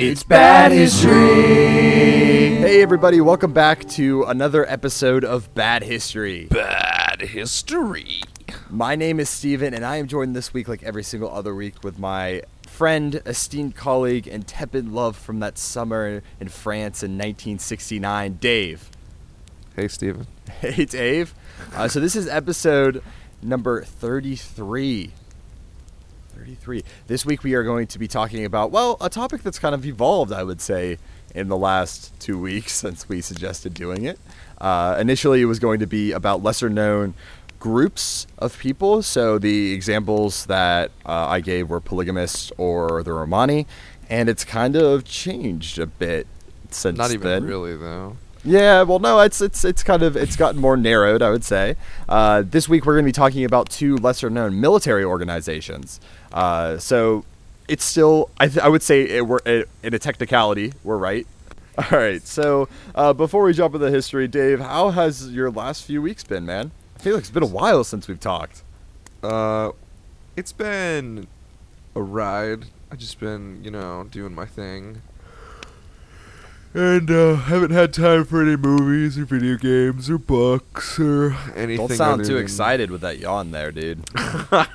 It's bad history. Hey, everybody, welcome back to another episode of Bad History. Bad history. My name is Steven, and I am joined this week, like every single other week, with my friend, esteemed colleague, and tepid love from that summer in France in 1969, Dave. Hey, Steven. Hey, Dave. Uh, so, this is episode number 33. 33. This week, we are going to be talking about, well, a topic that's kind of evolved, I would say, in the last two weeks since we suggested doing it. Uh, initially, it was going to be about lesser known groups of people. So, the examples that uh, I gave were polygamists or the Romani, and it's kind of changed a bit since Not even then. really, though. Yeah, well, no, it's it's it's kind of it's gotten more narrowed, I would say. Uh, this week we're going to be talking about two lesser-known military organizations. Uh, so it's still, I, th- I would say, it, we're it, in a technicality, we're right. All right. So uh, before we jump into the history, Dave, how has your last few weeks been, man? I feel like it's been a while since we've talked. Uh, it's been a ride. I've just been, you know, doing my thing. And uh, haven't had time for any movies or video games or books or anything. Don't sound too than- excited with that yawn there, dude.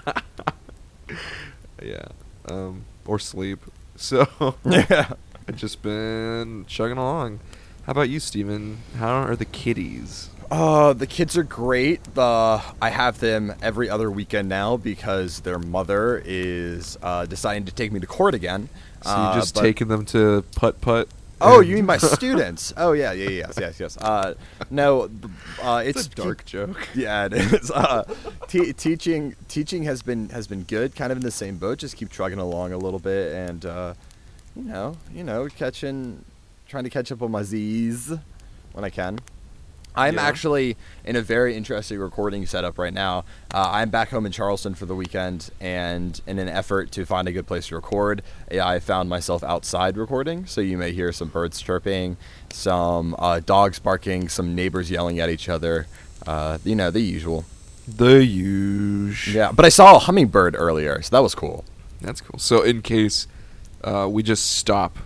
Yeah. Um, or sleep. So yeah. I've just been chugging along. How about you, Steven? How are the kiddies? Uh, the kids are great. Uh, I have them every other weekend now because their mother is uh, deciding to take me to court again. So Uh, you just but- taking them to putt putt? Oh, you mean my students? Oh yeah, yeah, yes, yes, yes. Uh, no, uh, it's, It's a dark joke. Yeah, it is. Uh, te- teaching teaching has been has been good. Kind of in the same boat. Just keep trugging along a little bit, and uh, you know, you know, catching, trying to catch up on my Z's when I can. I'm Yeah. actually in a very interesting recording setup right now. Uh, I'm back home in Charleston for the weekend, and in an effort to find a good place to record, I found myself outside recording. So you may hear some birds chirping, some uh, dogs barking, some neighbors yelling at each other. Uh, you know, the usual. The usual. Yeah, but I saw a hummingbird earlier, so that was cool. That's cool. So in case uh, we just stop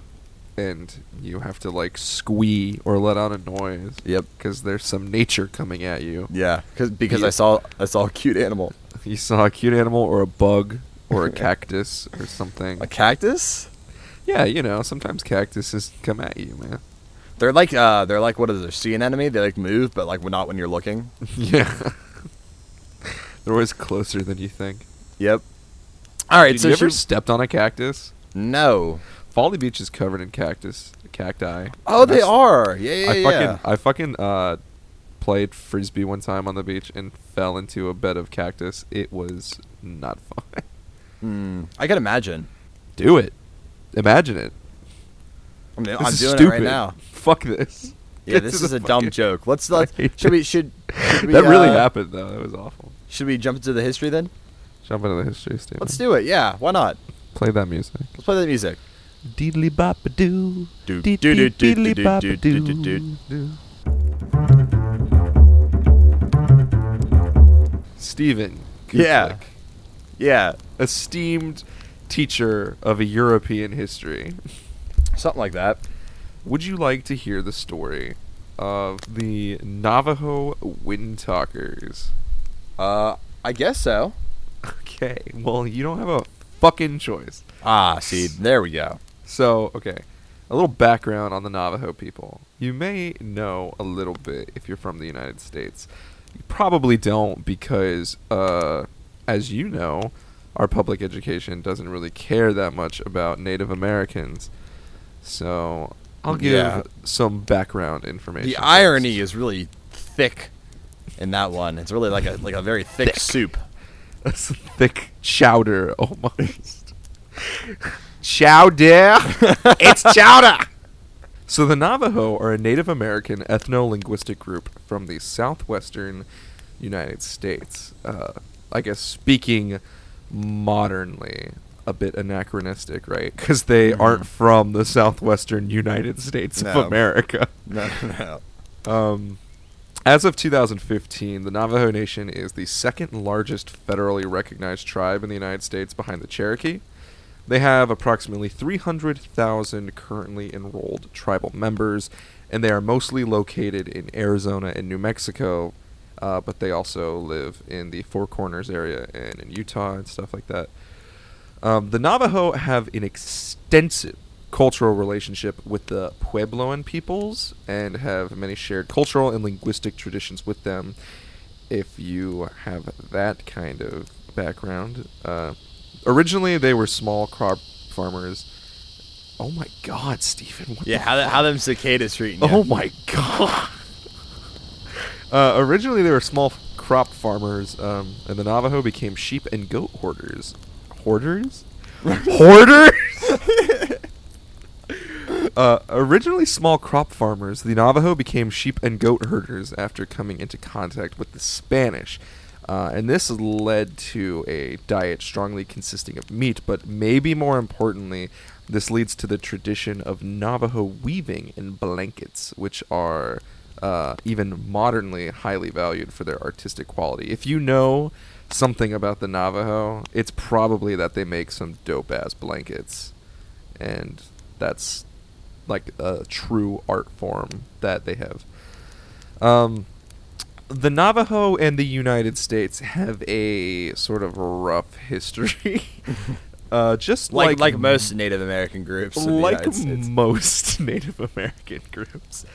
and you have to like squee or let out a noise Yep. because there's some nature coming at you. Yeah, cause, because Yeah. I saw I saw a cute animal, You saw a cute animal or a bug or a cactus or something. a cactus. yeah, you know, sometimes cactuses come at you, man. They're like uh, they're like what is it? See an enemy? They like move, but like not when you're looking. yeah. They're always closer than you think. Yep. All right, Did so you ever stepped on a cactus? no. Folly Beach is covered in cactus, cacti. Oh, they are. Yeah, yeah, I yeah. fucking I fucking uh played frisbee one time on the beach and fell into a bed of cactus. It was not fun. Hmm, I can imagine. Do it. Imagine it. I mean, I'm doing stupid. it right now. Fuck this. Yeah, Get this is a dumb joke. Let's let should we should, should we, that really uh, happened though. That was awful. Should we jump into the history then? Jump into the history, Steven. Let's do it. Yeah, why not? Play that music. Let's play the music. Deedly bop a doo. Deedly bop a doo. Stephen. Yeah. Yeah. Esteemed teacher of a European history. Something like that. Would you like to hear the story of the Navajo Wind Talkers? Uh, I guess so. Okay. Well, you don't have a fucking choice. Ah, see, there we go. So, okay, a little background on the Navajo people. You may know a little bit if you're from the United States. You probably don't because, uh, as you know, our public education doesn't really care that much about Native Americans. So, I'll give Yeah. some background information. The first. irony is really thick in that one. It's really like a like a very thick, Thick. soup. That's thick chowder almost. chowder. it's chowder. So the Navajo are a Native American ethno-linguistic group from the southwestern United States. Uh, I guess speaking modernly, a bit anachronistic, right? Because they Mhm. aren't from the southwestern United States No. of America. No, no, no. Um, as of 2015, the Navajo Nation is the second largest federally recognized tribe in the United States behind the Cherokee. They have approximately 300,000 currently enrolled tribal members, and they are mostly located in Arizona and New Mexico, uh, but they also live in the Four Corners area and in Utah and stuff like that. Um, the Navajo have an extensive cultural relationship with the Puebloan peoples and have many shared cultural and linguistic traditions with them. If you have that kind of background, uh, originally they were small crop farmers. Oh my God, Stephen! What Yeah, the how, how them cicadas treating you? Oh my god. Uh, originally, they were small crop farmers, um, and the Navajo became sheep and goat hoarders. Hoarders? Hoarders? uh, originally small crop farmers, the Navajo became sheep and goat herders after coming into contact with the Spanish. Uh, and this led to a diet strongly consisting of meat, but maybe more importantly, this leads to the tradition of Navajo weaving in blankets, which are uh, even modernly highly valued for their artistic quality. If you know something about the Navajo, it's probably that they make some dope ass blankets. And that's like a true art form that they have. Um, the Navajo and the United States have a sort of rough history. uh, just like, like like most Native American groups. like most Native American groups.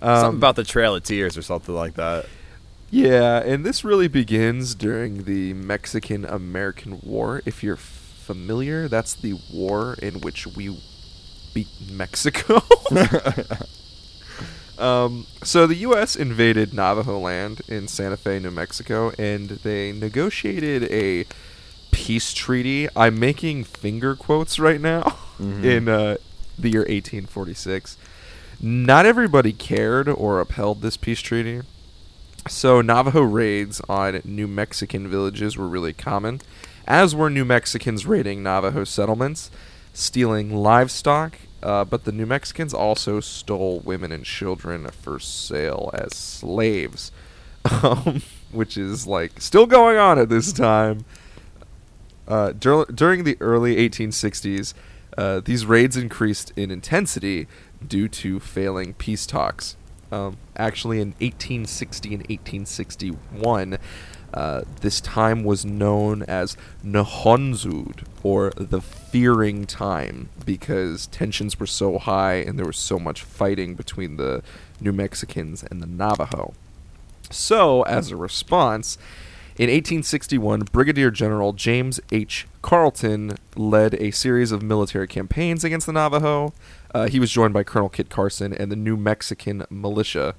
Something Um, about the Trail of Tears or something like that. yeah, and this really begins during the Mexican American War. If you're familiar, that's the war in which we beat Mexico. um, so the U.S. invaded Navajo land in Santa Fe, New Mexico, and they negotiated a peace treaty. I'm making finger quotes right now Mhm. in uh, the year 1846. Not everybody cared or upheld this peace treaty. So Navajo raids on New Mexican villages were really common, as were New Mexicans raiding Navajo settlements, stealing livestock. Uh, but the New Mexicans also stole women and children for sale as slaves, um, which is like still going on at this time. Uh, dur- during the early 1860s, uh, these raids increased in intensity due to failing peace talks. Um, actually, in 1860 and 1861, uh, this time was known as Nahonzud, or the fearing time, because tensions were so high and there was so much fighting between the New Mexicans and the Navajo. So, as a response, in 1861, Brigadier General James H. Carleton led a series of military campaigns against the Navajo. Uh, he was joined by Colonel Kit Carson and the New Mexican militia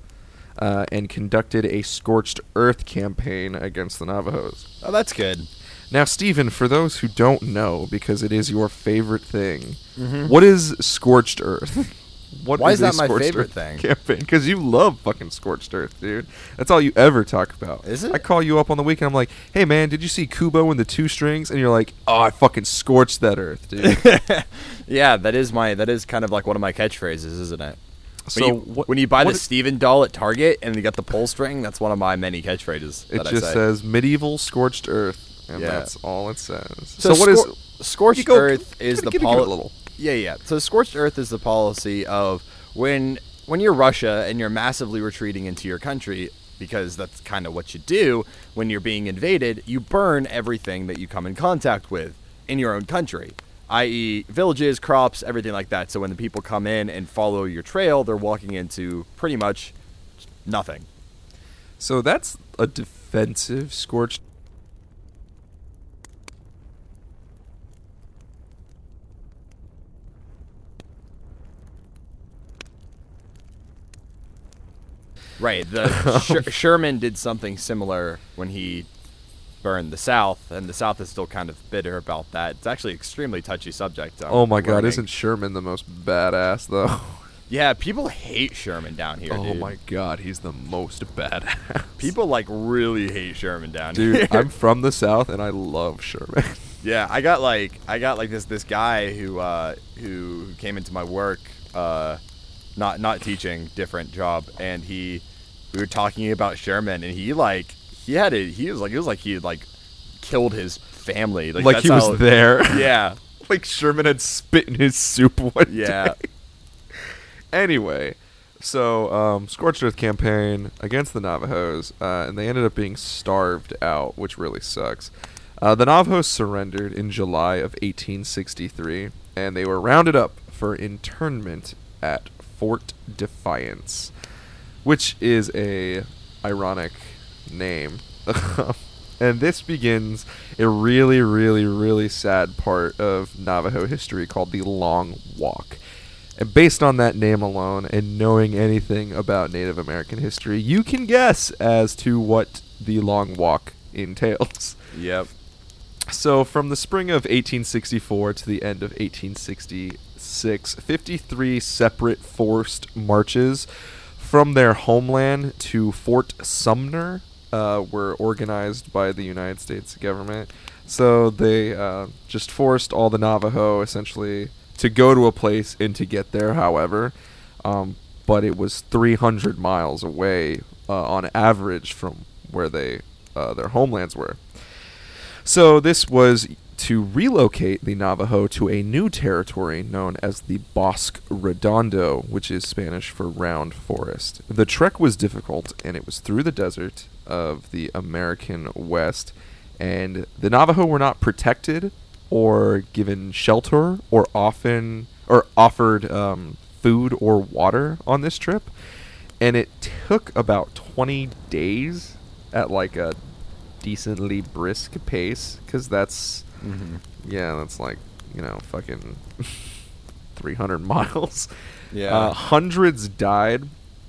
uh, and conducted a scorched earth campaign against the Navajos. Oh, that's good. Now, Stephen, for those who don't know, because it is your favorite thing, Mhm. what is scorched earth? What Why is that my scorched favorite earth thing? Campaign, because you love fucking scorched earth, dude. That's all you ever talk about. Is it? I call you up on the weekend. I'm like, hey man, did you see Kubo and the two strings? And you're like, oh, I fucking scorched that earth, dude. yeah, that is my that is kind of like one of my catchphrases, isn't it? So when you, what- when you buy the Steven doll at Target and you got the pull string, that's one of my many catchphrases. it that I just say. says medieval scorched earth, and Yeah. that's all it says. So, So, what is scor- scorched go- earth is the give it- give it a policy. little. Yeah, yeah. So scorched earth is the policy of when when you're Russia and you're massively retreating into your country because that's kind of what you do when you're being invaded. You burn everything that you come in contact with in your own country, i.e., villages, crops, everything like that. So when the people come in and follow your trail, they're walking into pretty much nothing. So that's a defensive scorched. Right. The Sher- Sherman did something similar when he burned the South, and the South is still kind of bitter about that. It's actually extremely touchy subject. I'm Oh my god, isn't Sherman the most badass though? Yeah, people hate Sherman down here. oh dude. my god, he's the most badass. People like really hate Sherman down Dude, here. Dude, I'm from the south and I love Sherman. yeah, I got like I got like this this guy who uh, who came into my work, uh, not not teaching, different job, and he we were talking about Sherman, and he like he had it. He was like it was like he had like killed his family. Like, Like that's he was how- there. Yeah, like Sherman had spit in his soup one Yeah. day. anyway, so um, scorched earth campaign against the Navajos, uh, and they ended up being starved out, which really sucks. Uh, the Navajos surrendered in July of 1863, and they were rounded up for internment at Fort Defiance, which is a ironic name. and this begins a really, really, really sad part of Navajo history called the Long Walk. And based on that name alone and knowing anything about Native American history, you can guess as to what the Long Walk entails. Yep. So, from the spring of 1864 to the end of 1866, 53 separate forced marches from their homeland to Fort Sumner uh, were organized by the United States government. So, they uh, just forced all the Navajo essentially to go to a place and to get there, however. Um, but it was 300 miles away uh, on average from where they uh, their homelands were. So this was to relocate the Navajo to a new territory known as the Bosque Redondo, which is Spanish for round forest. The trek was difficult and it was through the desert of the American West, and the Navajo were not protected or given shelter or often or offered um, food or water on this trip. And it took about 20 days at like a decently brisk pace because that's Mm-hmm. yeah that's like you know fucking 300 miles Yeah. uh, hundreds died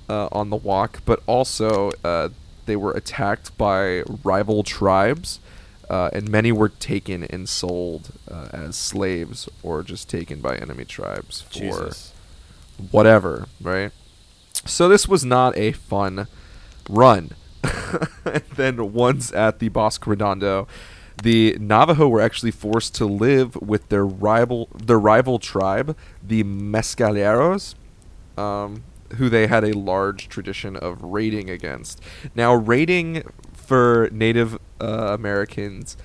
uh, on the walk but also uh, they were attacked by rival tribes uh, and many were taken and sold uh, as slaves or just taken by enemy tribes for Jesus. whatever, right? So this was not a fun run. and then once at the Bosque Redondo, the Navajo were actually forced to live with their rival their rival tribe, the Mescaleros, um, who they had a large tradition of raiding against. Now, raiding for Native uh, Americans,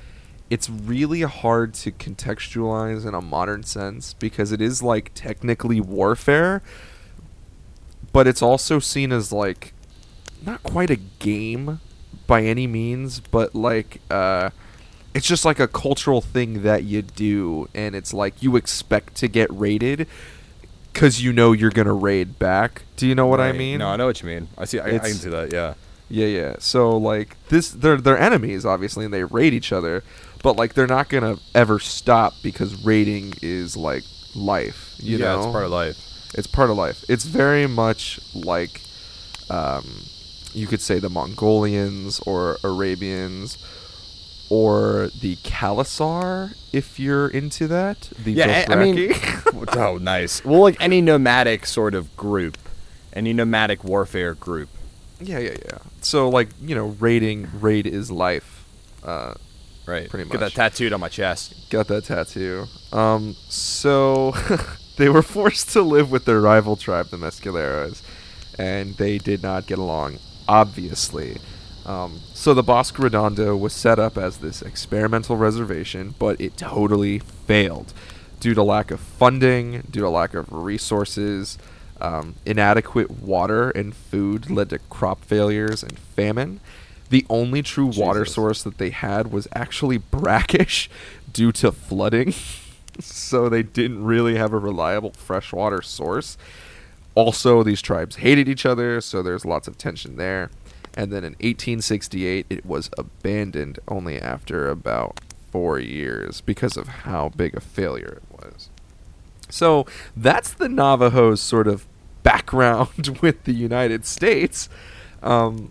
it's really hard to contextualize in a modern sense because it is like technically warfare, but it's also seen as like not quite a game by any means, but like uh it's just like a cultural thing that you do and it's like you expect to get raided cuz you know you're going to raid back. Do you know what I mean? No, I know what you mean. I see. I, I can see that. Yeah. Yeah, yeah. So like this they're they're enemies obviously and they raid each other, but like they're not going to ever stop because raiding is like life, you yeah, know. it's part of life. It's part of life. It's very much like, um, you could say the Mongolians or Arabians, or the Khalasar if you're into that. The Yeah, I- I mean- oh, nice. Well, like any nomadic sort of group, any nomadic warfare group. yeah, yeah, yeah. So like you know, raiding raid is life. Uh, Right. Pretty much. Get that tattooed on my chest. got that tattoo. Um, so they were forced to live with their rival tribe, the Mescaleros, and they did not get along, obviously. Um, so the Bosque Redondo was set up as this experimental reservation, but it totally failed due to lack of funding, due to lack of resources. Um, inadequate water and food led to crop failures and famine. The only true water source that they had was actually brackish due to flooding. so they didn't really have a reliable freshwater source. Also, these tribes hated each other, so there's lots of tension there. And then in 1868, it was abandoned only after about four years because of how big a failure it was. So that's the Navajo's sort of background with the United States. Um,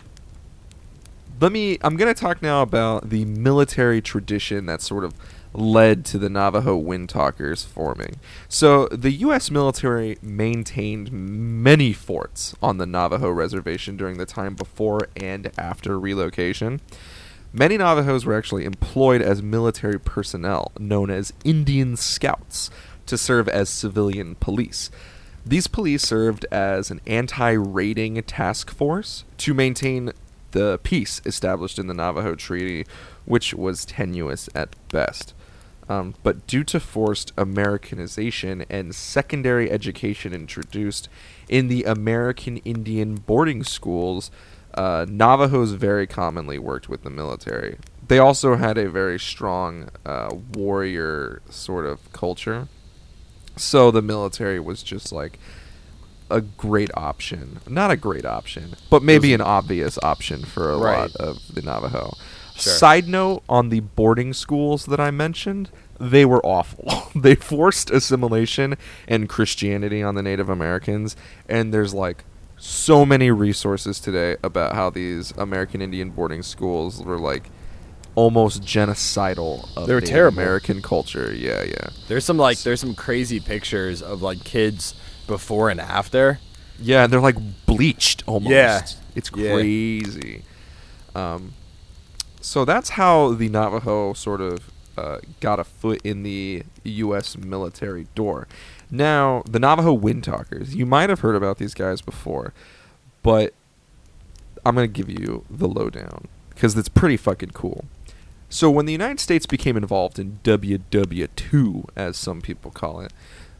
let me. I'm going to talk now about the military tradition that sort of led to the Navajo Wind Talkers forming. So the U.S. military maintained many forts on the Navajo reservation during the time before and after relocation. Many Navajos were actually employed as military personnel, known as Indian Scouts, to serve as civilian police. These police served as an anti raiding task force to maintain the peace established in the Navajo Treaty, which was tenuous at best. Um, but due to forced Americanization and secondary education introduced in the American Indian boarding schools, uh, Navajos very commonly worked with the military. They also had a very strong uh, warrior sort of culture. So the military was just like a great option. Not a great option, but maybe an obvious option for a Right. lot of the Navajo. Sure. Side note on the boarding schools that I mentioned, they were awful. they forced assimilation and Christianity on the Native Americans, and there's like so many resources today about how these American Indian boarding schools were like almost genocidal of They were Native terrible. American culture. Yeah, yeah. There's some like there's some crazy pictures of like kids before and after. Yeah, and they're like bleached almost. Yeah. It's Yeah. crazy. Um, so that's how the Navajo sort of uh, got a foot in the U.S. military door. Now, the Navajo Windtalkers, you might have heard about these guys before, but I'm going to give you the lowdown because it's pretty fucking cool. So, when the United States became involved in WW2, as some people call it,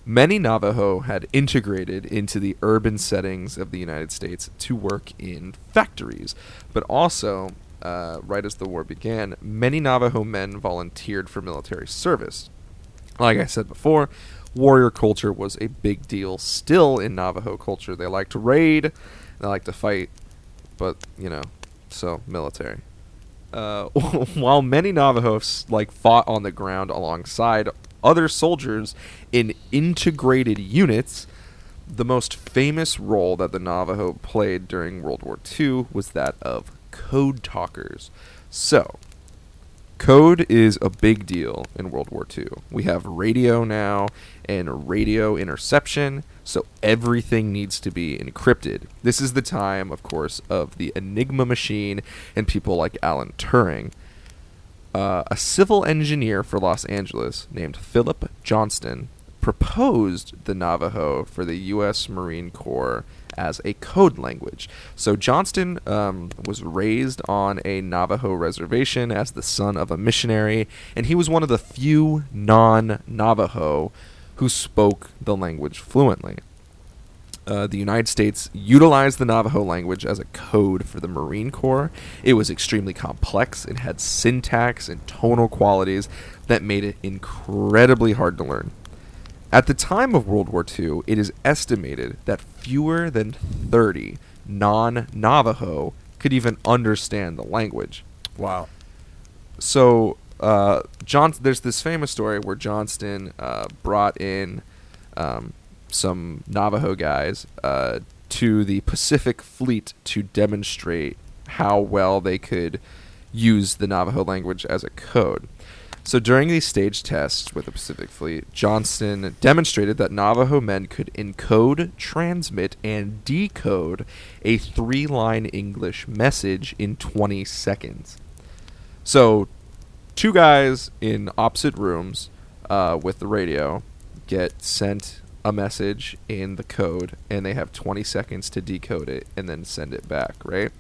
many Navajo had integrated into the urban settings of the United States to work in factories. But also, uh, right as the war began, many Navajo men volunteered for military service. Like I said before, warrior culture was a big deal still in Navajo culture. They like to raid, they like to fight, but, you know, so military. Uh, while many Navajos like fought on the ground alongside other soldiers in integrated units, the most famous role that the Navajo played during World War II was that of code talkers. So, code is a big deal in World War II. We have radio now and radio interception, so everything needs to be encrypted. This is the time, of course, of the Enigma machine and people like Alan Turing. Uh, a civil engineer for Los Angeles named Philip Johnston proposed the Navajo for the U.S. Marine Corps as a code language. So Johnston um, was raised on a Navajo reservation as the son of a missionary, and he was one of the few non Navajo who spoke the language fluently. Uh, the United States utilized the Navajo language as a code for the Marine Corps. It was extremely complex. It had syntax and tonal qualities that made it incredibly hard to learn. At the time of World War II, it is estimated that fewer than 30 non Navajo could even understand the language. Wow. So, uh, John, there's this famous story where Johnston uh, brought in um, some Navajo guys uh, to the Pacific Fleet to demonstrate how well they could use the Navajo language as a code. So during these stage tests with the Pacific Fleet, Johnston demonstrated that Navajo men could encode, transmit, and decode a three line English message in 20 seconds. So, two guys in opposite rooms uh, with the radio get sent a message in the code, and they have 20 seconds to decode it and then send it back, right?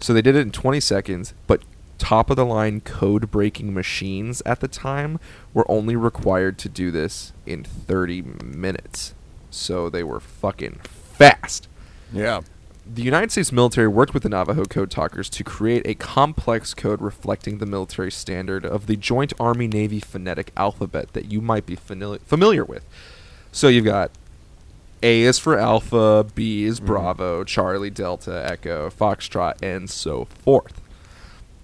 So they did it in 20 seconds, but top of the line code breaking machines at the time were only required to do this in 30 minutes. So they were fucking fast. Yeah. The United States military worked with the Navajo code talkers to create a complex code reflecting the military standard of the Joint Army Navy phonetic alphabet that you might be famili- familiar with. So you've got A is for Alpha, B is mm-hmm. Bravo, Charlie, Delta, Echo, Foxtrot, and so forth.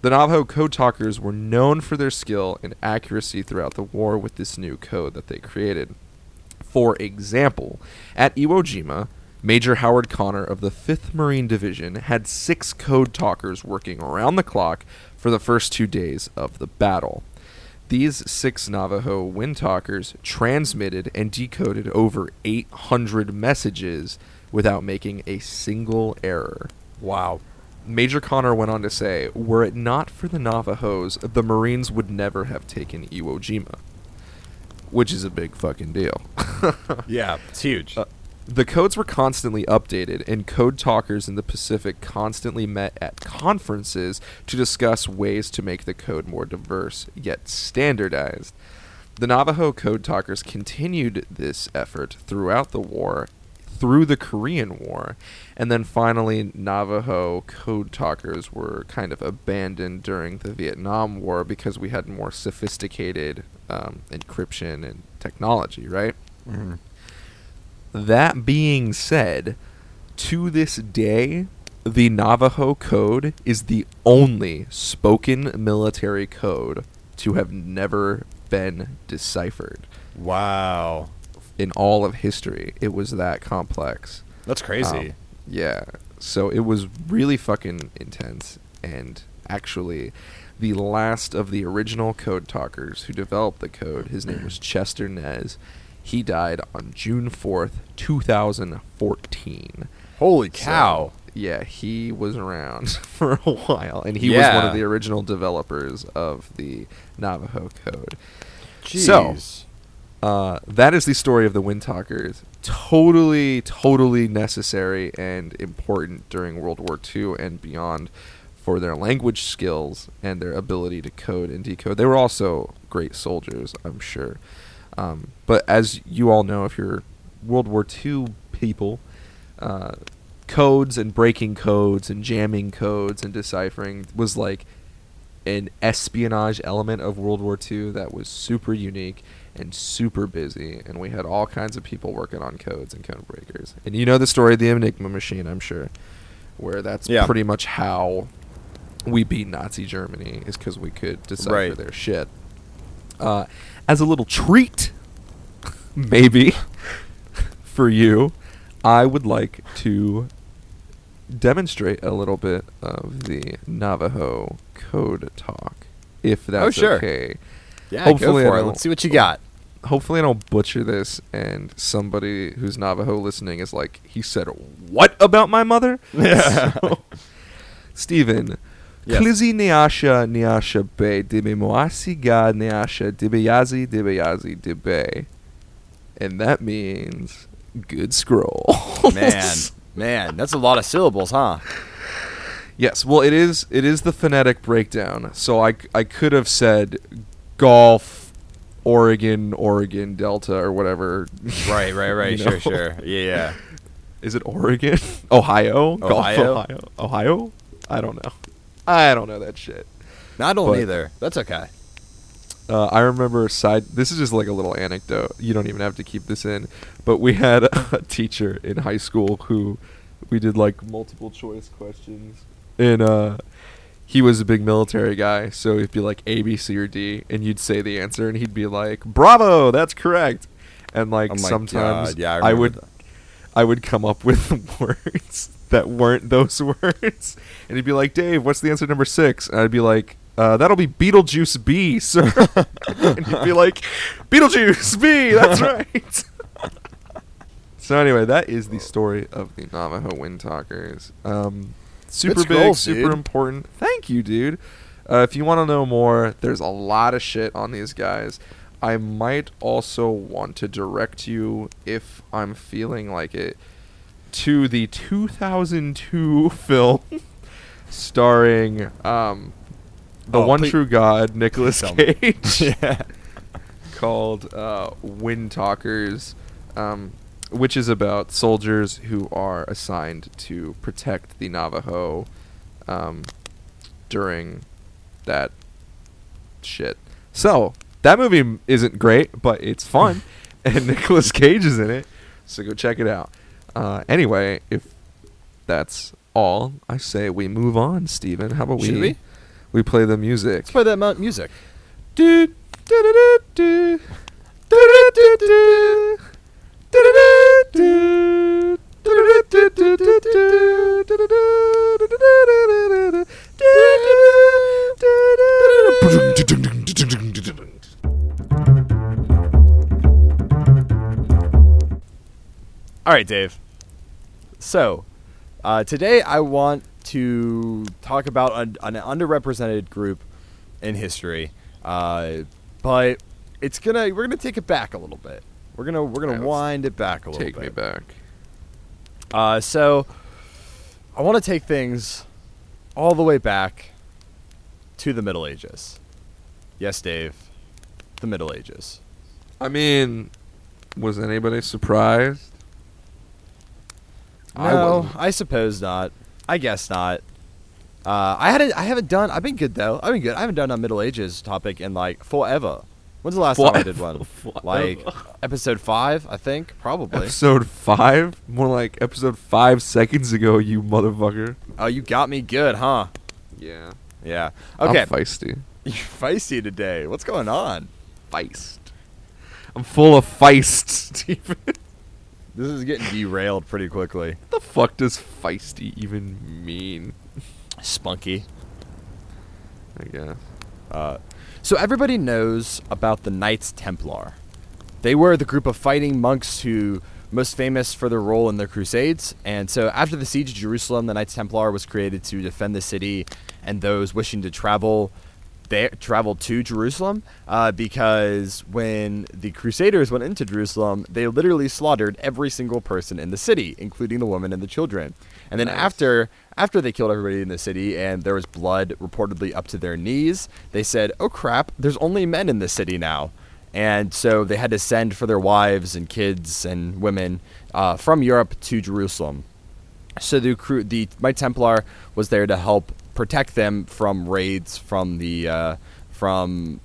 The Navajo code talkers were known for their skill and accuracy throughout the war with this new code that they created. For example, at Iwo Jima, Major Howard Connor of the 5th Marine Division had six code talkers working around the clock for the first two days of the battle. These six Navajo wind talkers transmitted and decoded over 800 messages without making a single error. Wow. Major Connor went on to say, Were it not for the Navajos, the Marines would never have taken Iwo Jima. Which is a big fucking deal. Yeah, it's huge. Uh, the codes were constantly updated, and code talkers in the Pacific constantly met at conferences to discuss ways to make the code more diverse yet standardized. the Navajo Code Talkers continued this effort throughout the war, through the Korean War, and then finally Navajo Code Talkers were kind of abandoned during the Vietnam War because we had more sophisticated um, encryption and technology, right? Mhm. That being said, to this day, the Navajo Code is the only spoken military code to have never been deciphered Wow. In all of history. It was that complex. That's crazy. Um, yeah. So it was really fucking intense. And actually, the last of the original code talkers who developed the code, his name was Chester Nez. He died on June 4th, 2014. Holy cow. So, yeah, he was around for a while. And he was one of the original developers of the Navajo code. Jeez. So- Uh, that is the story of the Wind Talkers. Totally, totally necessary and important during World War II and beyond for their language skills and their ability to code and decode. They were also great soldiers, I'm sure. Um, but as you all know, if you're World War II people, uh, codes and breaking codes and jamming codes and deciphering was like an espionage element of World War II that was super unique and super busy, and we had all kinds of people working on codes and code breakers. And you know the story of the Enigma machine, I'm sure, where that's Yeah. pretty much how we beat Nazi Germany is because we could decipher Right. their shit. Uh, as a little treat, maybe for you, I would like to demonstrate a little bit of the Navajo code talk, if that's Oh, sure. okay. Yeah, Hopefully go for it. Let's see what you got. Hopefully, I don't butcher this, and somebody who's Navajo listening is like, he said, "What about my mother?" So, Steven. Yes. Klizi neasha neasha be dibe moasi ga Niasha dibe yazi dibe yazi dibe. And that means good scroll. Man, man, that's a lot of syllables, huh? Yes, well, it is. It is the phonetic breakdown. So I I could have said golf, Oregon, Oregon Delta, or whatever. Right, right, right. You Sure, know? sure. Yeah, yeah. Is it Oregon? Ohio? Golf, Ohio? Ohio? Ohio? I don't know. I don't know that shit. No, I don't But- either. That's okay. Uh, I remember side. This is just like a little anecdote. You don't even have to keep this in. But we had a teacher in high school who we did like multiple choice questions, and uh, he was a big military guy. So it'd be like A, B, C, or D, and you'd say the answer, and he'd be like, "Bravo, that's correct." And like Oh sometimes God, yeah, I I, would that. I would come up with words that weren't those words, and he'd be like, "Dave, what's the answer to number six? And I'd be like, uh, "That'll be Beetlejuice B, sir." and he'd be like, "Beetlejuice B, that's right." so anyway, that is the story of the Navajo Wind Talkers. Um, super big, super dude. important. Thank you, dude. Uh, if you want to know more, there's a lot of shit on these guys. I might also want to direct you, if I'm feeling like it, to the 2002 film starring um, the Oh, one please- true god, Nicolas. Cage, yeah. called uh, Wind Talkers, um, which is about soldiers who are assigned to protect the Navajo um, during that shit. So that movie isn't great, but it's fun, and Nicolas Cage is in it. So go check it out. Uh, anyway, if that's all, I say we move on, Steven. How about Should we we? we play the music? Let's play that mu- music. Do, do, do, do, do. Do, do, do, All right, Dave. So, uh, today I want to talk about an, an underrepresented group in history, uh, but it's gonna we're gonna take it back a little bit. We're gonna we're gonna let's wind it back a little bit. Take bit. me back. Uh, so, I want to take things all the way back to the Middle Ages. Yes, Dave, the Middle Ages. I mean, was anybody surprised? I No, wasn't. I, suppose not. I guess not. Uh, I hadn't. I haven't done. I've been good though. I've been good. I haven't done a Middle Ages topic in like forever. When's the last time I did one? Forever. Like episode five, I think. Probably. Episode five? More like episode five seconds ago, you motherfucker. Oh, you got me good, huh? Yeah. Yeah. Okay. I'm feisty. You're feisty today. What's going on? Feist. I'm full of feist, Steven. This is getting derailed pretty quickly. What the fuck does feisty even mean? Spunky. I guess. Uh, so everybody knows about the Knights Templar. They were the group of fighting monks who most famous for their role in the Crusades. And so after the siege of Jerusalem, the Knights Templar was created to defend the city and those wishing to travel there travel to Jerusalem uh, because when the Crusaders went into Jerusalem, they literally slaughtered every single person in the city, including the women and the children. And then Nice. after after they killed everybody in the city and there was blood reportedly up to their knees, they said, "Oh crap, there's only men in the city now." And so they had to send for their wives and kids and women uh, from Europe to Jerusalem. So the the my Templar was there to help protect them from raids from the uh, from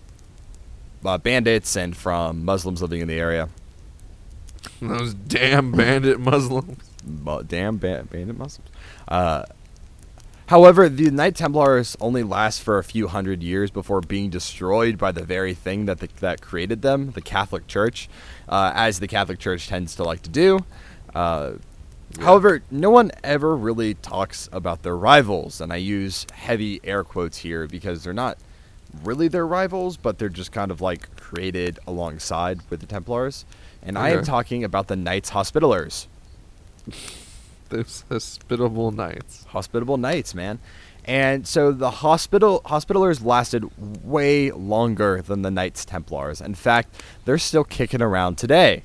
uh, bandits and from Muslims living in the area. Those damn bandit Muslims. Damn ba- bandit Muslims. Uh, however, the Knight Templars only last for a few hundred years before being destroyed by the very thing that the, that created them, the Catholic Church, uh, as the Catholic Church tends to like to do. However, no one ever really talks about their rivals, and I use heavy air quotes here because they're not really their rivals, but they're just kind of like created alongside with the Templars. And I am talking about the Knights Hospitallers. Those hospitable knights. hospitable knights, man. And so the hospital hospitalers lasted way longer than the Knights Templars. In fact, they're still kicking around today.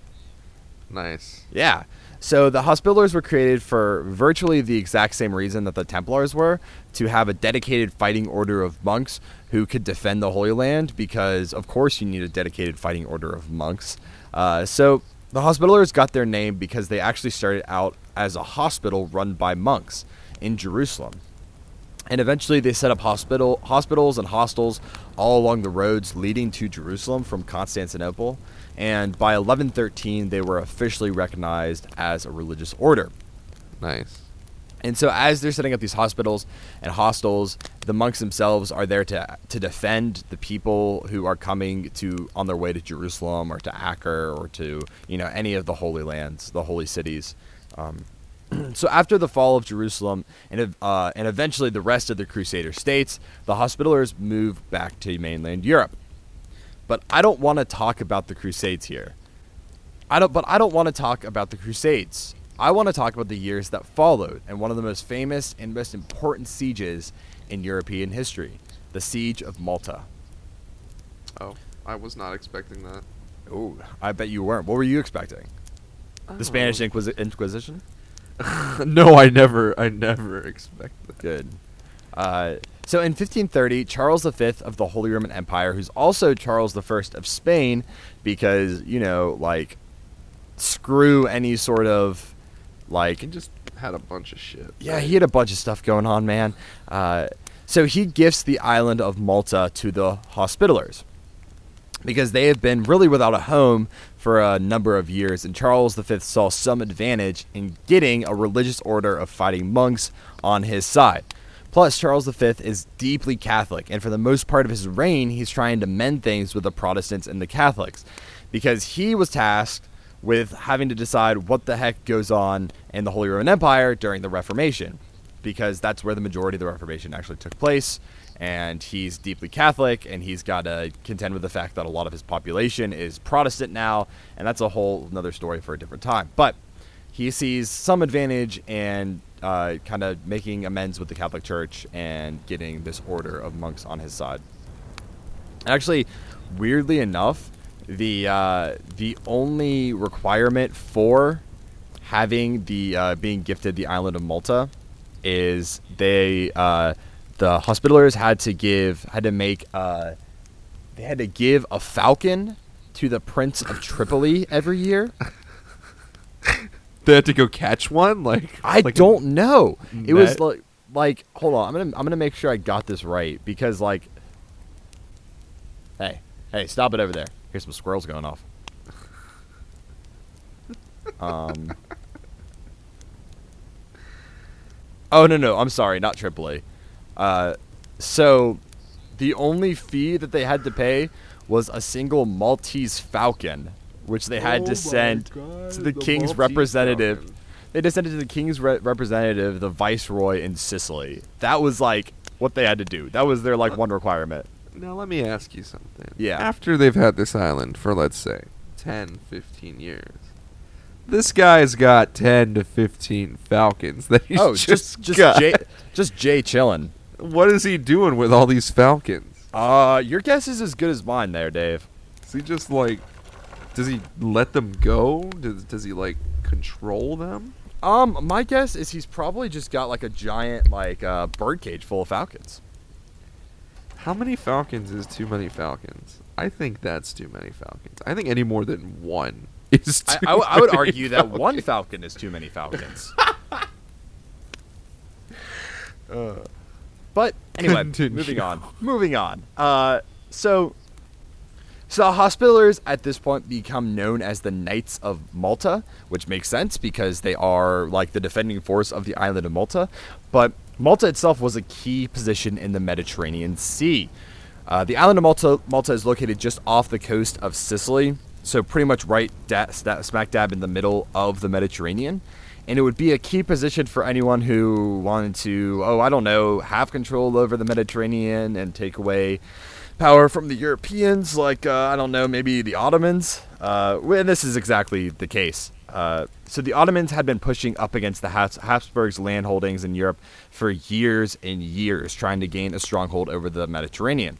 Nice. Yeah. So the Hospitallers were created for virtually the exact same reason that the Templars were to have a dedicated fighting order of monks who could defend the Holy Land because, of course, you need a dedicated fighting order of monks. Uh, so the Hospitallers got their name because they actually started out as a hospital run by monks in Jerusalem. And eventually they set up hospital hospitals and hostels all along the roads leading to Jerusalem from Constantinople. And by 1113 they were officially recognized as a religious order. Nice. And so as they're setting up these hospitals and hostels, the monks themselves are there to to defend the people who are coming to on their way to Jerusalem or to Acre or to, you know, any of the holy lands, the holy cities. Um, so after the fall of Jerusalem and uh, and eventually the rest of the Crusader states, the Hospitallers moved back to mainland Europe. But I don't want to talk about the Crusades here. I don't, but I don't want to talk about the Crusades. I want to talk about the years that followed and one of the most famous and most important sieges in European history, the Siege of Malta. Oh, I was not expecting that. Oh, I bet you weren't. What were you expecting? The Spanish Oh. Inquisi- Inquisition? no, I never, I never expected that. Good. Uh, so in 1530, Charles V of the Holy Roman Empire, who's also Charles I of Spain, because you know, like, screw any sort of like He just had a bunch of shit. Yeah, right? he had a bunch of stuff going on, man. Uh, so he gifts the island of Malta to the Hospitallers because they have been really without a home for a number of years, and Charles V saw some advantage in getting a religious order of fighting monks on his side. Plus, Charles V is deeply Catholic, and for the most part of his reign, he's trying to mend things with the Protestants and the Catholics because he was tasked with having to decide what the heck goes on in the Holy Roman Empire during the Reformation, because that's where the majority of the Reformation actually took place. And he's deeply Catholic, and he's got to contend with the fact that a lot of his population is Protestant now, and that's a whole another story for a different time. But he sees some advantage in uh, kind of making amends with the Catholic Church and getting this order of monks on his side. Actually, weirdly enough, the uh, the only requirement for having the uh, being gifted the island of Malta is they uh, the Hospitallers had to give had to make uh, they had to give a falcon to the Prince of Tripoli every year? They had to go catch one. Like I like don't know. It was like like hold on. I'm gonna I'm gonna make sure I got this right because like. Hey hey stop it over there. Here's some squirrels going off. Um. Oh no no I'm sorry not Tripoli. Uh, so the only fee that they had to pay was a single Maltese falcon, which they had Oh to send God, to the, the king's Maltese representative. falcon. They just sent it to the king's re- representative, the viceroy in Sicily. That was like what they had to do. That was their like one requirement. Now let me ask you something. Yeah. After they've had this island for let's say 10, 15 years. This guy's got 10 to 15 falcons that he's oh, just just just got. Jay, just Jay chilling. What is he doing with all these falcons? Uh, your guess is as good as mine, there, Dave. Is he just like does he let them go? Does does he like control them? Um, my guess is he's probably just got like a giant like uh, bird cage full of falcons. How many falcons is too many falcons? I think that's too many falcons. I think any more than one is I, too I, w- I would argue that one falcon is too many falcons. but anyway, Continue. moving on. Moving on. Uh, so, so the Hospitallers at this point become known as the Knights of Malta, which makes sense because they are like the defending force of the island of Malta. But Malta itself was a key position in the Mediterranean Sea. Uh, the island of Malta, Malta is located just off the coast of Sicily, so pretty much right da- smack dab in the middle of the Mediterranean. And it would be a key position for anyone who wanted to, oh, I don't know, have control over the Mediterranean and take away power from the Europeans, like, uh, I don't know, maybe the Ottomans. Uh, well, this is exactly the case. Uh, so the Ottomans had been pushing up against the Habs- Habsburgs' land holdings in Europe for years and years, trying to gain a stronghold over the Mediterranean.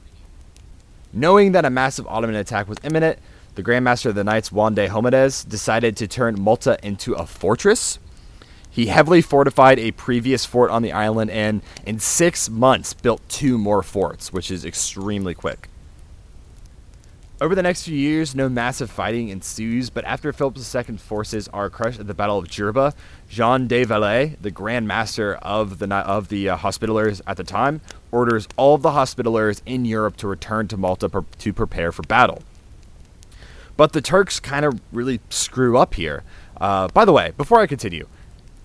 Knowing that a massive Ottoman attack was imminent, the Grand Master of the Knights, Juan de Homedes, decided to turn Malta into a fortress. He heavily fortified a previous fort on the island and, in six months, built two more forts, which is extremely quick. Over the next few years, no massive fighting ensues, but after Philip II's forces are crushed at the Battle of Jerba, Jean de Valais, the Grand Master of the of the uh, Hospitallers at the time, orders all of the Hospitallers in Europe to return to Malta per- to prepare for battle. But the Turks kind of really screw up here. Uh, by the way, before I continue,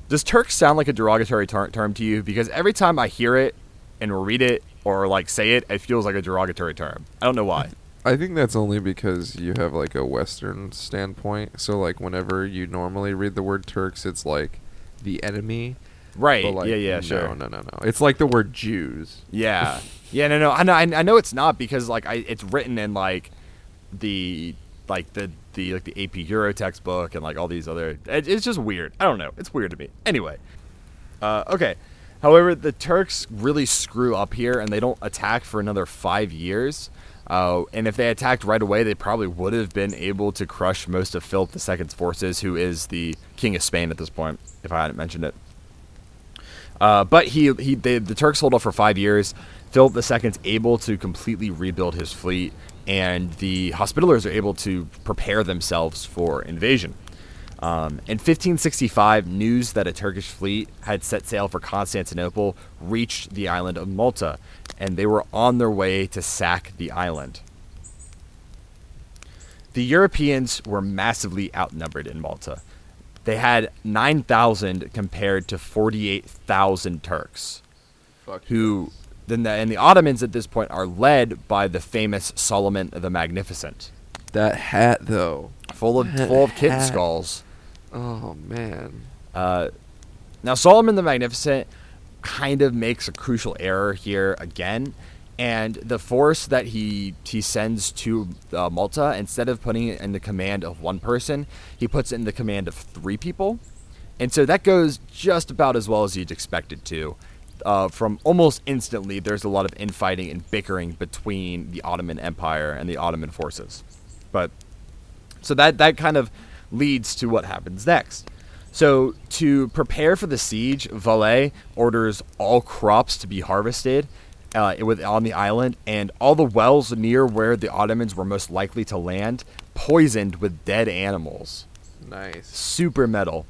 does Turk sound like a derogatory ter- term to you? Because every time I hear it and read it or like say it, it feels like a derogatory term. I don't know why. I think that's only because you have like a Western standpoint. So like whenever you normally read the word Turks, it's like the enemy. Right? Like, yeah, yeah, no, sure. No, no, no. It's like the word Jews. Yeah, yeah, no, no. I know, I I know it's not because like I, it's written in like the like the the like the AP Euro textbook and like all these other. It, it's just weird. I don't know. It's weird to me. Anyway, uh, okay. However, the Turks really screw up here, and they don't attack for another five years. Uh, and if they attacked right away, they probably would have been able to crush most of Philip II's forces, who is the king of Spain at this point, if I hadn't mentioned it. Uh, but he, he they, the Turks hold off for five years. Philip II's able to completely rebuild his fleet, and the Hospitallers are able to prepare themselves for invasion. Um, in 1565, news that a Turkish fleet had set sail for Constantinople reached the island of Malta, and they were on their way to sack the island. The Europeans were massively outnumbered in Malta. They had 9,000 compared to 48,000 Turks, Fuck who then the, and the Ottomans at this point are led by the famous Suleiman the Magnificent, That hat though. full of full of kitten Hat. skulls. Oh man. Uh, now Suleiman the Magnificent kind of makes a crucial error here again, and the force that he he sends to uh, Malta instead of putting it in the command of one person, he puts it in the command of three people, and so that goes just about as well as you'd expect it to. Uh, from almost instantly, there's a lot of infighting and bickering between the Ottoman Empire and the Ottoman forces, but so that that kind of leads to what happens next. So to prepare for the siege, Valais orders all crops to be harvested uh, with on the island, and all the wells near where the Ottomans were most likely to land poisoned with dead animals. Nice. Super metal.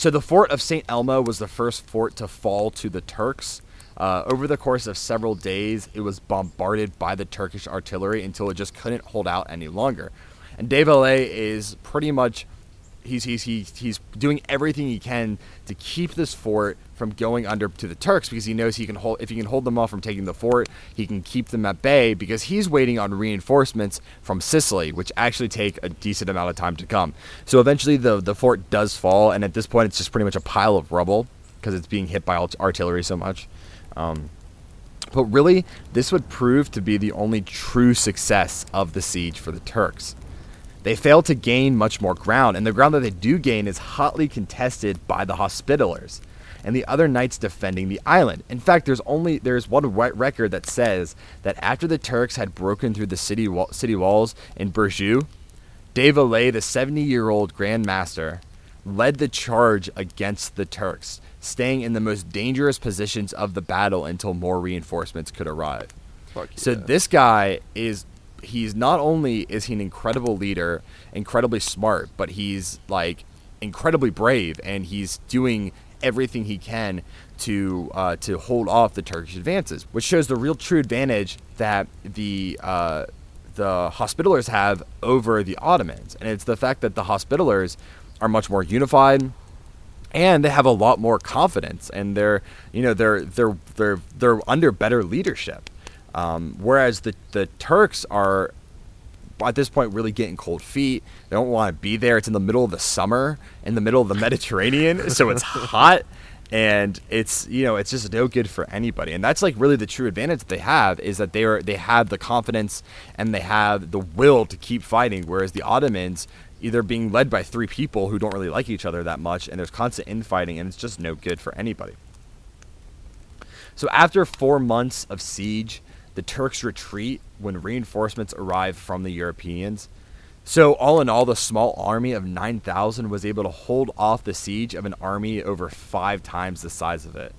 So the fort of St. Elmo was the first fort to fall to the Turks. Uh, over the course of several days, it was bombarded by the Turkish artillery until it just couldn't hold out any longer. And De Valle is pretty much he's he's he's, he's doing everything he can to keep this fort from going under to the Turks because he knows he can hold if he can hold them off from taking the fort, he can keep them at bay because he's waiting on reinforcements from Sicily, which actually take a decent amount of time to come. So eventually the the fort does fall, and at this point it's just pretty much a pile of rubble because it's being hit by art- artillery so much. Um, but really, this would prove to be the only true success of the siege for the Turks. They fail to gain much more ground, and the ground that they do gain is hotly contested by the Hospitallers and the other knights defending the island. In fact, there's only there's one re- record that says that after the Turks had broken through the city city walls in Burju, De Valle, the 70-year-old Grand Master, led the charge against the Turks, staying in the most dangerous positions of the battle until more reinforcements could arrive. Fuck So this guy is he's not only is he an incredible leader, incredibly smart, but he's like incredibly brave and he's doing everything he can to uh, to hold off the Turkish advances, which shows the real true advantage that the uh, the Hospitallers have over the Ottomans, and it's the fact that the Hospitallers are much more unified and they have a lot more confidence and they're you know they're they're they're they're under better leadership. Um, whereas the the Turks are at this point really getting cold feet. They don't want to be there. It's in the middle of the summer in the middle of the Mediterranean so it's hot. And it's you know it's just no good for anybody. And that's like really the true advantage that they have is that they are they have the confidence and they have the will to keep fighting whereas the Ottomans either being led by three people who don't really like each other that much and there's constant infighting and it's just no good for anybody. So after four months of siege the turks retreat when reinforcements arrive from the europeans so all in all the small army of 9000 was able to hold off the siege of an army over five times the size of it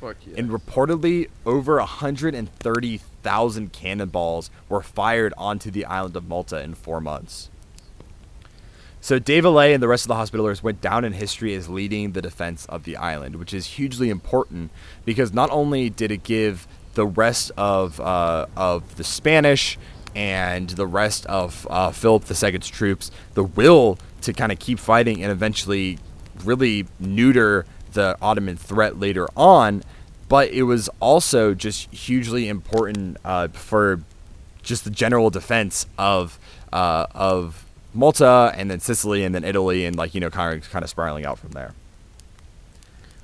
Fuck yeah. and reportedly over 130,000 cannonballs were fired onto the island of Malta in four months. So De Valle and the rest of the Hospitallers went down in history as leading the defense of the island, which is hugely important because not only did it give the rest of uh, of the Spanish and the rest of uh, Philip II's troops the will to kind of keep fighting and eventually really neuter the Ottoman threat later on, but it was also just hugely important uh, for just the general defense of uh, of Malta and then Sicily and then Italy and like you know kind of kind of spiraling out from there.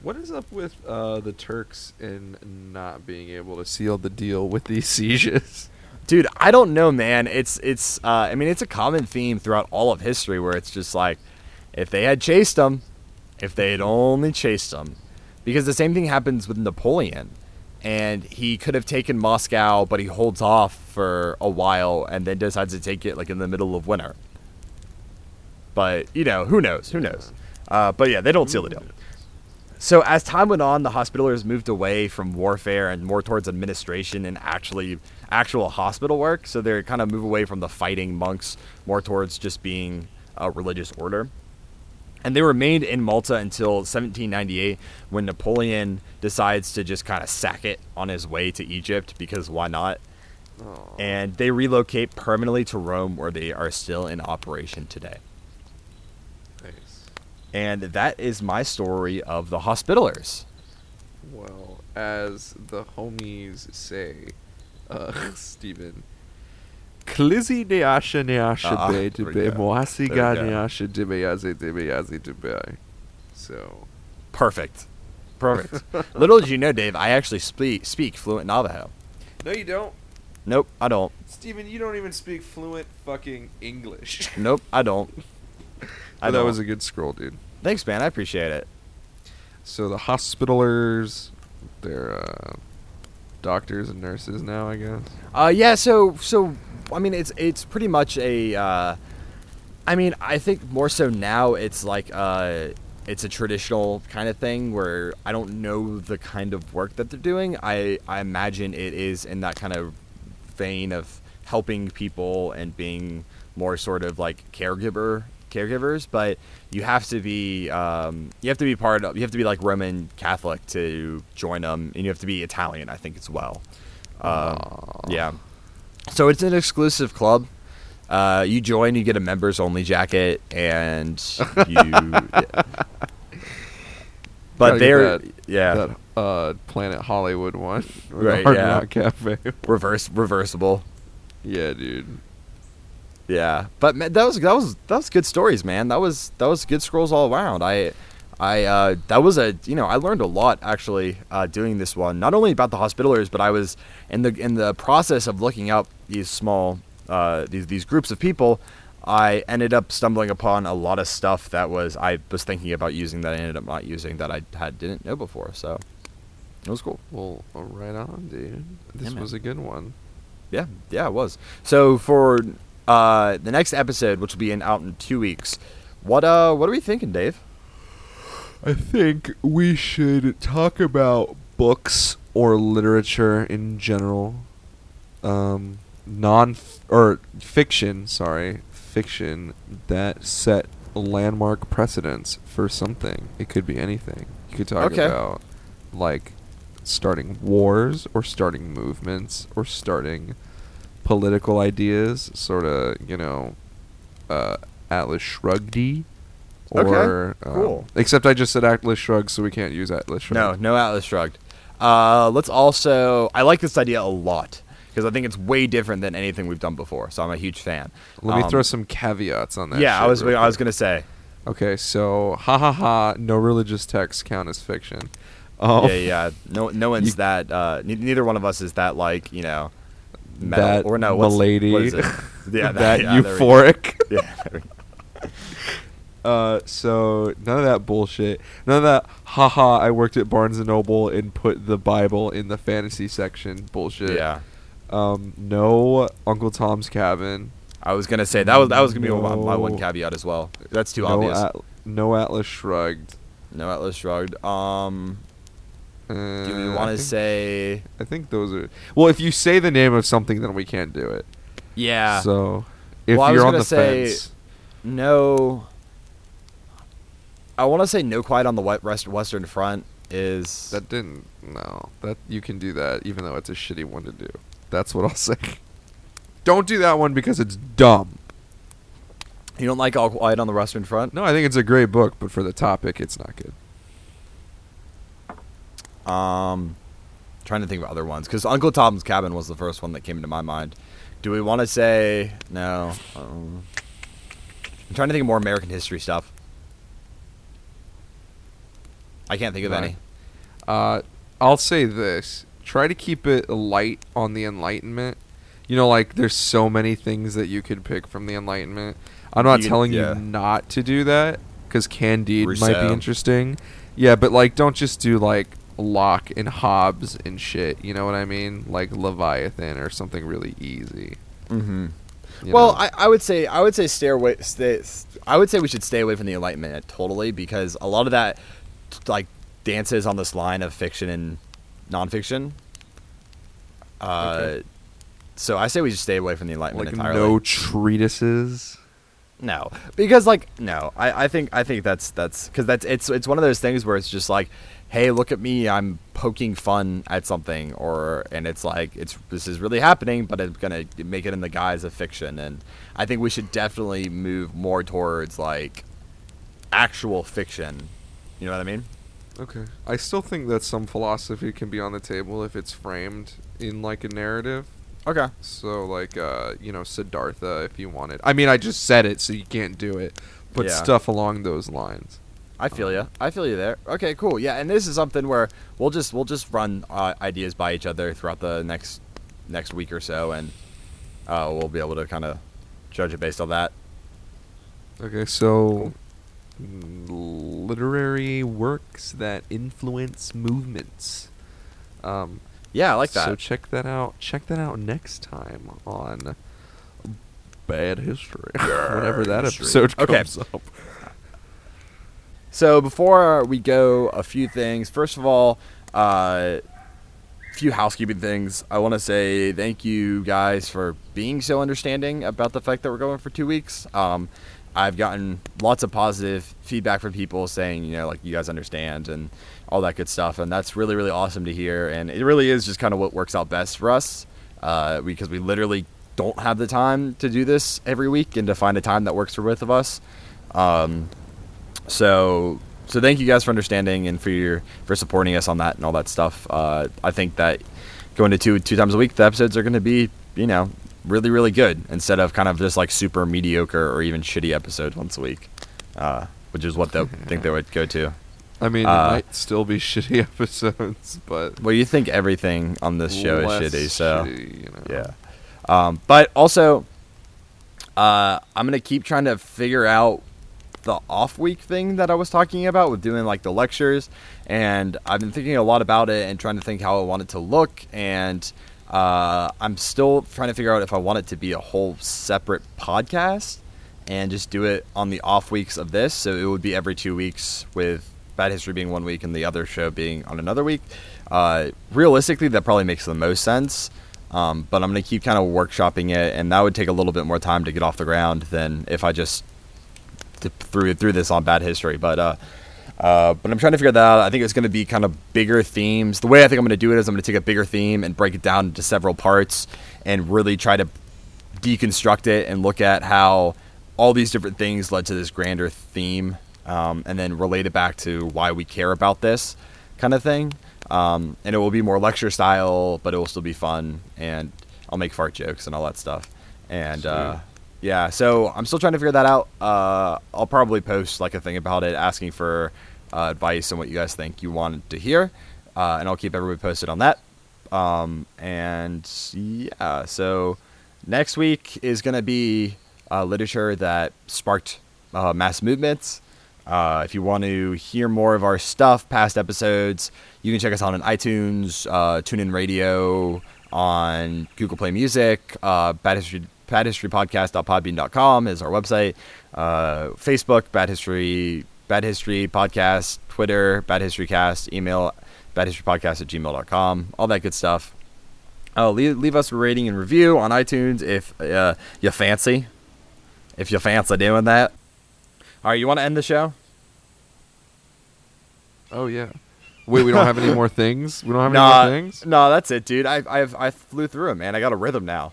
What is up with uh, the Turks and not being able to seal the deal with these sieges? Dude, I don't know, man. It's it's. Uh, I mean, it's a common theme throughout all of history where it's just like, if they had chased them, if they had only chased them, because the same thing happens with Napoleon, and he could have taken Moscow, but he holds off for a while and then decides to take it like in the middle of winter. But you know, who knows? Who knows? Uh, but yeah, they don't seal the deal. So as time went on, the Hospitallers moved away from warfare and more towards administration and actually actual hospital work. So they kind of move away from the fighting monks more towards just being a religious order. And they remained in Malta until 1798 when Napoleon decides to just kind of sack it on his way to Egypt because why not? Oh, And they relocate permanently to Rome where they are still in operation today. And that is my story of the Hospitallers. Well, as the homies say, uh, Stephen. Klizi neasha neasha be debe go. moasi There ga we go. neasha debe yaze debe. So, Perfect. Perfect. Little did you know, Dave, I actually speak, speak fluent Navajo. no, you don't, Nope, I don't. Stephen. You don't even speak fluent fucking English. Nope, I don't. I that was a good scroll, dude. Thanks, man. I appreciate it. So the hospitalers, they're uh, doctors and nurses now, I guess. Uh, yeah. So, so I mean, it's it's pretty much a. Uh, I mean, I think more so now it's like uh, it's a traditional kind of thing where I don't know the kind of work that they're doing. I I imagine it is in that kind of vein of helping people and being more sort of like caregiver caregivers, but you have to be um, you have to be part of you have to be like Roman Catholic to join them, and you have to be Italian, I think, as well. Um, yeah. So it's an exclusive club. Uh, you join, you get a members only jacket, and you. But they're that- yeah That uh, Planet Hollywood one, Right, yeah. Cafe. reverse reversible. yeah, dude. Yeah, but man, that was that was that was good stories, man. That was that was good scrolls all around. I, I uh, that was a you know I learned a lot actually uh, doing this one. Not only about the hospitalers, but I was in the in the process of looking up these small uh, these these groups of people. I ended up stumbling upon a lot of stuff that was I was thinking about using that I ended up not using that I had didn't know before. So it was cool. Well, right on, dude. This man. was a good one. Yeah, yeah, it was. So for uh, the next episode, which will be in out in two weeks, what uh, what are we thinking, Dave? I think we should talk about books or literature in general. Um, non or fiction, sorry, fiction that set landmark precedents for something. It could be anything. You could talk Okay. about like starting wars or starting movements or starting political ideas, sort of, you know, uh, Atlas Shrugged Okay, or um, cool. except I just said Atlas Shrugged, so we can't use Atlas Shrugged. no no Atlas Shrugged. Uh, let's also. I like this idea a lot because I think it's way different than anything we've done before. So I'm a huge fan. Let me Um, throw some caveats on that. Yeah, I was real I was gonna say. Okay, so ha ha ha, no religious texts count as fiction. Um, Yeah, yeah. No, no one's You- that. Uh, ne- neither one of us is that like you know. Metal, That or no, what's, milady. what is it? Yeah, that yeah, we go. euphoric. Yeah, there we go. Uh, so none of that bullshit. None of that. Haha, I worked at Barnes and Noble and put the Bible in the fantasy section. Bullshit. yeah. Um, no Uncle Tom's Cabin. I was gonna say that was that was gonna be my, my one caveat as well. That's too no obvious. At- no Atlas Shrugged. no Atlas Shrugged. Um, Uh, do we want to say? I think those are. Well, if you say the name of something, then we can't do it. Yeah. So if Well, you're on the say- fence, no. I want to say no quiet on the wet rest Western Front is that didn't. No, that you can do that, even though it's a shitty one to do. That's what I'll say. Don't do that one because it's dumb. you don't like all quiet on the Western Front. No, I think it's a great book, but for the topic, it's not good. Um, trying to think of other ones because Uncle Tom's Cabin was the first one that came into my mind. Do we want to say no? Um, I'm trying to think of more American history stuff. I can't think of Right. any. Uh, I'll say this: try to keep it light on the Enlightenment. You know, like there's so many things that you could pick from the Enlightenment. I'm not You- telling yeah. you not to do that because Candide might be interesting. Yeah, but like, don't just do like Locke and Hobbes and shit. You know what I mean? Like Leviathan or something really easy. Mm-hmm. you Well, know? I, I would say I would say stay away. Stay, I would say we should stay away from the Enlightenment totally because a lot of that like dances on this line of fiction and nonfiction. Uh, Okay. so I say we just stay away from the Enlightenment like entirely. no treatises. No, because like no, I, I think I think that's that's because that's it's it's one of those things where it's just like, hey, look at me, I'm poking fun at something, or and it's like it's this is really happening, but it's gonna make it in the guise of fiction, and I think we should definitely move more towards like actual fiction. You know what I mean? Okay. I still think that some philosophy can be on the table if it's framed in like a narrative. Okay. So like uh, you know, Siddhartha if you wanted. I mean, I just said it so you can't do it. But Yeah. stuff along those lines. I feel you. I feel you there. Okay, cool. Yeah, and this is something where we'll just we'll just run uh, ideas by each other throughout the next next week or so, and uh, we'll be able to kind of judge it based on that. Okay, so mm, literary works that influence movements. Um, Yeah, I like that. So check that out. Check that out next time on Bad History. Whenever that episode Okay. comes up. So before we go, a few things. First of all, uh, few housekeeping things. I want to say thank you guys for being so understanding about the fact that we're going for two weeks. Um, I've gotten lots of positive feedback from people saying, you know, like you guys understand and all that good stuff, and that's really really awesome to hear. And it really is just kind of what works out best for us uh, because we literally don't have the time to do this every week and to find a time that works for both of us. Um, so so thank you guys for understanding and for your for supporting us on that and all that stuff. Uh, I think that going to two two times a week, the episodes are going to be you know really really good instead of kind of just like super mediocre or even shitty episodes once a week, uh, which is what they think they would go to. I mean, Uh, it might still be shitty episodes, but Well, you think everything on this show is shitty, so shitty, you know. yeah. Um, but also, uh, I'm gonna keep trying to figure out the off week thing that I was talking about with doing like the lectures, and I've been thinking a lot about it and trying to think how I want it to look, and uh, I'm still trying to figure out if I want it to be a whole separate podcast and just do it on the off weeks of this. So it would be every two weeks with Bad History being one week and the other show being on another week. Uh, realistically, that probably makes the most sense. Um, but I'm going to keep kind of workshopping it, and that would take a little bit more time to get off the ground than if I just threw through this on bad history. But uh, uh, but I'm trying to figure that out. I think it's going to be kind of bigger themes. The way I think I'm going to do it is I'm going to take a bigger theme and break it down into several parts, and really try to deconstruct it and look at how all these different things led to this grander theme, um, and then relate it back to why we care about this kind of thing. Um, and it will be more lecture style, but it will still be fun, and I'll make fart jokes and all that stuff. And uh, yeah, so I'm still trying to figure that out. Uh, I'll probably post like a thing about it, asking for uh, advice and what you guys think you want to hear, uh, and I'll keep everybody posted on that. Um, and yeah, so next week is going to be uh, literature that sparked uh, mass movements. Uh, if you want to hear more of our stuff, past episodes, you can check us out on iTunes, uh, TuneIn Radio, on Google Play Music, uh, Bad History, Bad History Podcast.podbean.com is our website, uh, Facebook, Bad History, Bad History Podcast, Twitter, Bad History Cast, email, Bad History Podcast at gmail.com, all that good stuff. Oh, leave, leave us a rating and review on iTunes if uh, you fancy. If you fancy doing that. All right, you want to end the show? Oh yeah. Wait, we don't have any more things. We don't have Nah, any more things. no, that's it, dude. I I've, I flew through it, man. I got a rhythm now.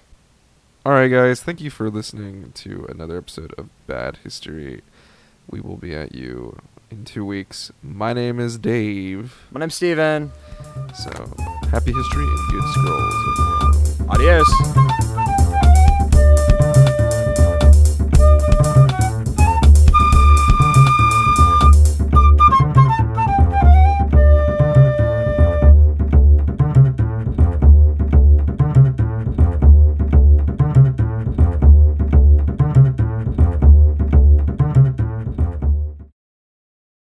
All right, guys. Thank you for listening to another episode of Bad History. We will be at you in two weeks. My name is Dave. My name's Steven. So happy history and good scrolls. Adios.